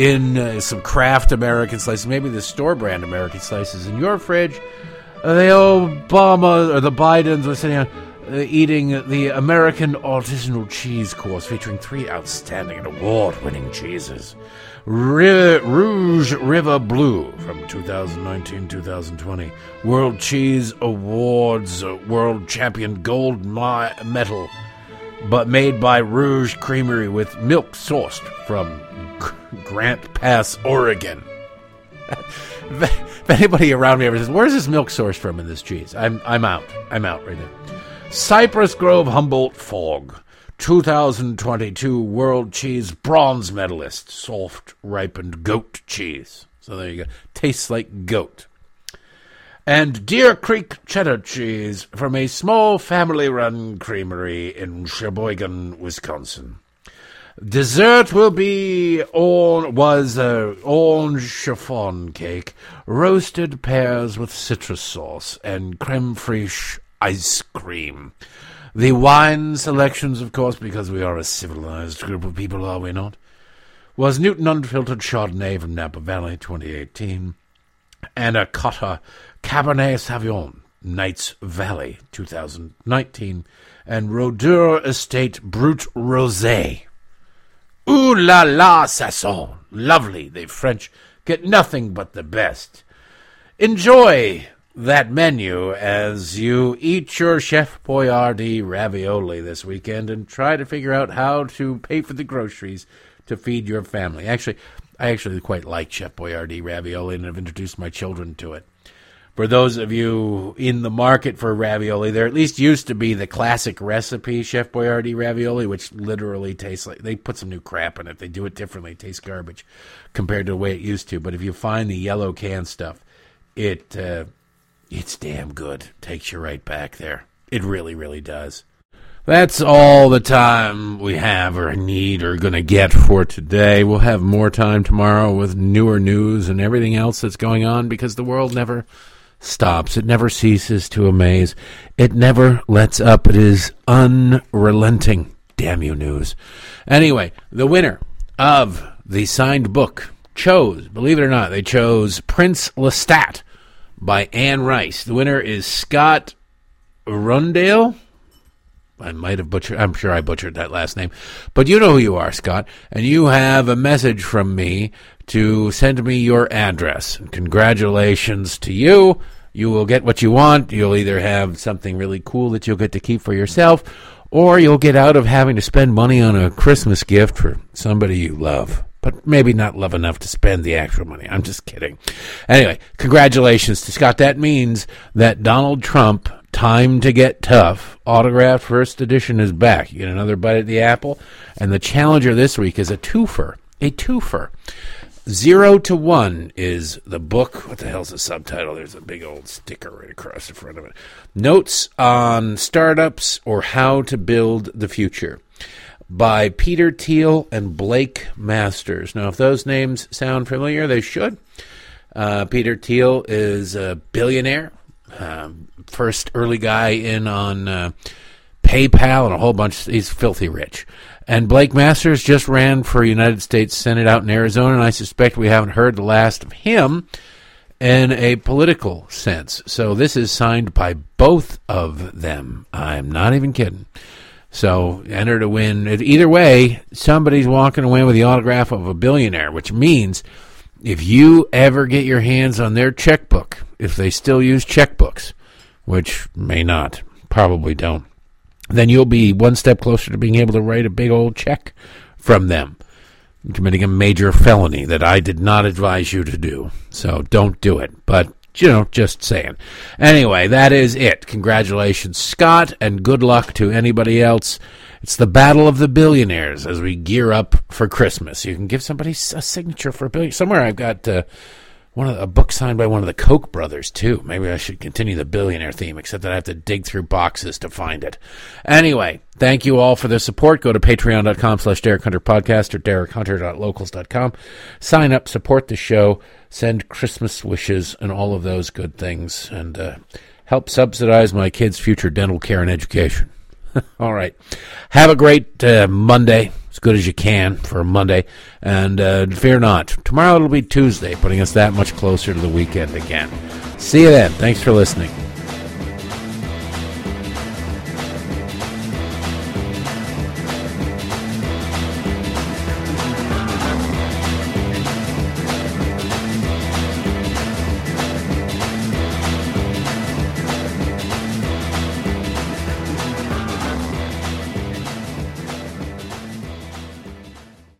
in uh, some craft American slices, maybe the store brand American slices in your fridge. Uh, the Obama or the Bidens were sitting on uh, eating the American artisanal cheese course featuring three outstanding and award winning cheeses. Rogue River Blue from 2019 2020. World Cheese Awards uh, World Champion Gold Medal, but made by Rogue Creamery with milk sourced from Grant Pass, Oregon. if anybody around me ever says, Where's this milk sourced from in this cheese? I'm, I'm out. I'm out right now. Cypress Grove Humboldt Fog. 2022 World Cheese Bronze Medalist, soft ripened goat cheese. So there you go. Tastes like goat. And Deer Creek cheddar cheese from a small family run creamery in Sheboygan, Wisconsin. Dessert will be on was uh, orange chiffon cake, roasted pears with citrus sauce, and creme fraiche ice cream. The wine selections, of course, because we are a civilized group of people, are we not? Was Newton Unfiltered Chardonnay from Napa Valley 2018 and Anakota Cabernet Sauvignon Knights Valley 2019 and Roederer Estate Brut Rosé. Ooh la la, Sassoon! Lovely, the French get nothing but the best. Enjoy that menu as you eat your Chef Boyardee ravioli this weekend and try to figure out how to pay for the groceries to feed your family. Actually, I actually quite like Chef Boyardee ravioli and have introduced my children to it. For those of you in the market for ravioli, there at least used to be the classic recipe Chef Boyardee ravioli, which literally tastes like they put some new crap in it. They do it differently. It tastes garbage compared to the way it used to. But if you find the yellow can stuff, it uh, it's damn good. Takes you right back there. It really, really does. That's all the time we have or need or going to get for today. We'll have more time tomorrow with newer news and everything else that's going on because the world never stops. It never ceases to amaze. It never lets up. It is unrelenting. Damn you, news. Anyway, the winner of the signed book chose, believe it or not, they chose Prince Lestat by Anne Rice. The winner is Scott Rundale. I might have butchered, I'm sure I butchered that last name. But you know who you are, Scott. And you have a message from me to send me your address. congratulations to you. You will get what you want. You'll either have something really cool that you'll get to keep for yourself, or you'll get out of having to spend money on a Christmas gift for somebody you love but maybe not love enough to spend the actual money. I'm just kidding. Anyway, congratulations to Scott. That means that Donald Trump, Time to Get Tough, autographed first edition is back. You get another bite at the apple. And the challenger this week is a twofer. A twofer. Zero to One is the book. What the hell's the subtitle? There's a big old sticker right across the front of it. Notes on startups or how to build the future by Peter Thiel and Blake Masters. Now, if those names sound familiar, they should. Uh, Peter Thiel is a billionaire, um, first early guy in on uh, PayPal and a whole bunch. He's filthy rich. And Blake Masters just ran for United States Senate out in Arizona, and I suspect we haven't heard the last of him in a political sense. So this is signed by both of them. I'm not even kidding. So enter to win. Either way, somebody's walking away with the autograph of a billionaire, which means if you ever get your hands on their checkbook, if they still use checkbooks, which may not, probably don't, then you'll be one step closer to being able to write a big old check from them. Committing a major felony that I did not advise you to do. So don't do it. But you know, just saying. Anyway, that is it. Congratulations, Scott, and good luck to anybody else. It's the battle of the billionaires as we gear up for Christmas. You can give somebody a signature for a billion. Somewhere I've got uh, one of the, a book signed by one of the Koch brothers too. Maybe I should continue the billionaire theme, except that I have to dig through boxes to find it. Anyway, thank you all for the support. Go to patreon.com slash Derek Hunter Podcast or derekhunter.locals.com. Sign up, support the show, send Christmas wishes and all of those good things, and uh, help subsidize my kids' future dental care and education. all right. Have a great uh, Monday good as you can for Monday. And uh, fear not, tomorrow it'll be Tuesday, putting us that much closer to the weekend again. See you then. Thanks for listening.